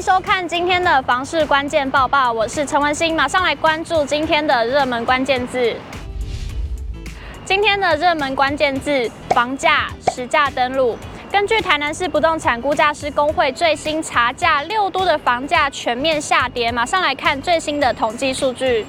收看今天的房市关键报报，我是陈文心，马上来关注今天的热门关键字。今天的热门关键字：房价实价登录。根据台南市不动产估价师工会最新查价，六都的房价全面下跌。马上来看最新的统计数据。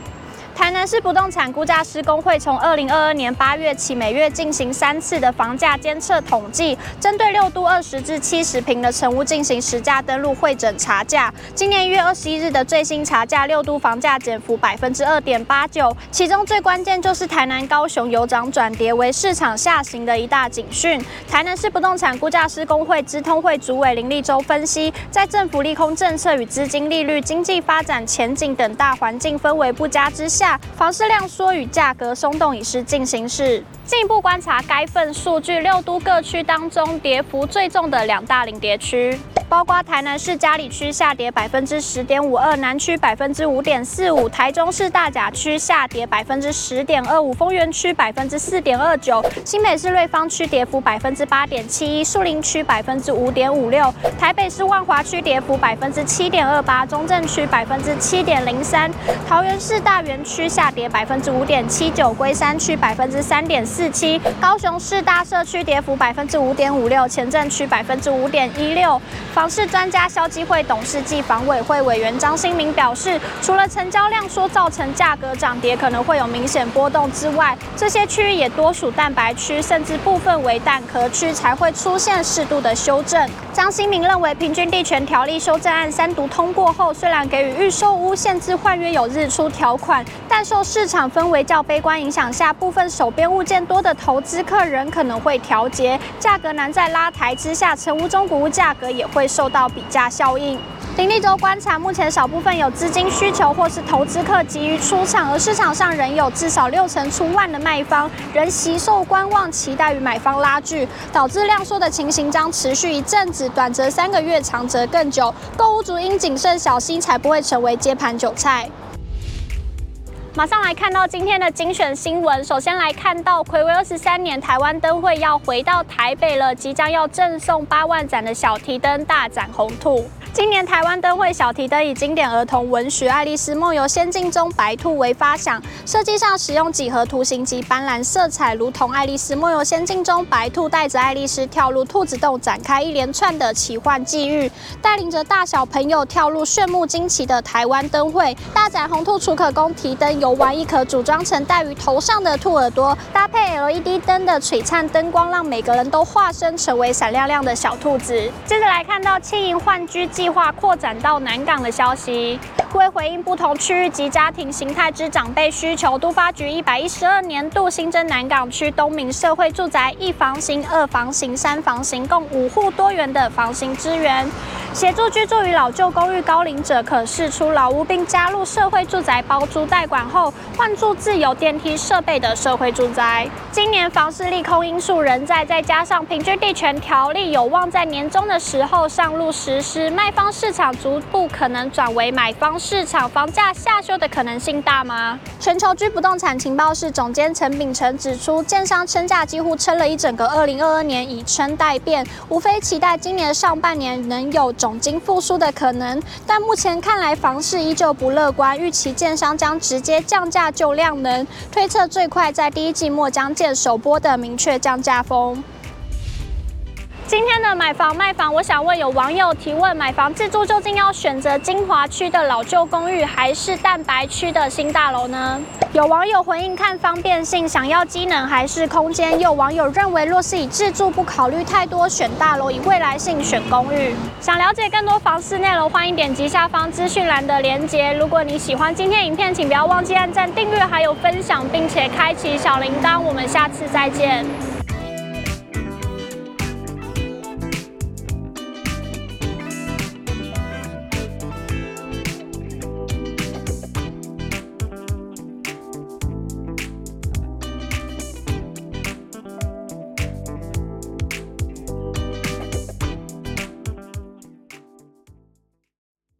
台南市不动产估价师公会从二零二二年八月起，每月进行三次的房价监测统计，针对六都二十至七十坪的成屋进行实价登录会诊查价。今年一月二十一日的最新查价，六都房价减幅百分之二点八九，其中最关键就是台南、高雄由涨转跌，为市场下行的一大警讯。台南市不动产估价师公会资通会主委林立洲分析，在政府利空政策与资金利率、经济发展前景等大环境氛围不佳之下，房市量缩与价格松动已是进行式。进一步观察该份数据，六都各区当中跌幅最重的两大领跌区。包括台南市佳里区下跌百分之十点五二，南区百分之五点四五，台中市大甲区下跌百分之十点二五，丰原区百分之四点二九，新北市瑞芳区跌幅百分之八点七一，树林区百分之五点五六，台北市万华区跌幅百分之七点二八，中正区百分之七点零三，桃园市大园区下跌百分之五点七九，龟山区百分之三点四七，高雄市大社区跌幅百分之五点五六，前镇区百分之五点一六。房市专家消基会董事暨房委会委员张新明表示，除了成交量说造成价格涨跌可能会有明显波动之外，这些区域也多属蛋白区，甚至部分为蛋壳区，才会出现适度的修正。张新明认为，平均地权条例修正案三读通过后，虽然给予预售屋限制换约有日出条款，但受市场氛围较悲观影响下，部分手边物件多的投资客人可能会调节，价格难在拉抬之下，成屋中古屋价格也会受到比价效应。林立洲观察，目前少部分有资金需求或是投资客急于出场，而市场上仍有至少六成出万的卖方仍惜售观望，期待与买方拉锯，导致量缩的情形将持续一阵子，短则三个月，长则更久。购物族应谨慎小心，才不会成为接盘韭菜。马上来看到今天的精选新闻，首先来看到睽违二十三年，台湾灯会要回到台北了，即将要赠送八万盏的小提灯，大展宏图。今年台湾灯会小提灯以经典儿童文学《爱丽丝梦游仙境》中白兔为发想，设计上使用几何图形及斑斓色彩，如同《爱丽丝梦游仙境》中白兔带着爱丽丝跳入兔子洞，展开一连串的奇幻际遇，带领着大小朋友跳入炫目惊奇的台湾灯会。大展宏图储可供提灯，游玩亦可组装成戴于头上的兔耳朵，搭配 LED 灯的璀璨灯光，让每个人都化身成为闪亮亮的小兔子。接着来看到轻盈幻居计划扩展到南港的消息，为回应不同区域及家庭形态之长辈需求，都发局一百一十二年度新增南港区东明社会住宅一房型、二房型、三房型共五户多元的房型资源。协助居住于老旧公寓高龄者可释出老屋，并加入社会住宅包租代管后换住。自有电梯设备的社会住宅。今年房市利空因素仍在，再加上平均地权条例有望在年终的时候上路实施，卖方市场逐步可能转为买方市场，房价下修的可能性大吗？全球居不动产情报室总监陈秉成指出，建商撑价几乎撑了一整个二零二二年，以撑待变，无非期待今年上半年能有。总金复苏的可能，但目前看来房市依旧不乐观，预期建商将直接降价救量能，推测最快在第一季末将见首波的明确降价风。今天的买房卖房，我想问有网友提问：买房自住究竟要选择精华区的老旧公寓，还是蛋白区的新大楼呢？有网友回应看方便性，想要机能还是空间？有网友认为，若是以自住不考虑太多，选大楼；以未来性选公寓。想了解更多房市内容，欢迎点击下方资讯栏的链接。如果你喜欢今天影片，请不要忘记按赞、订阅，还有分享，并且开启小铃铛。我们下次再见。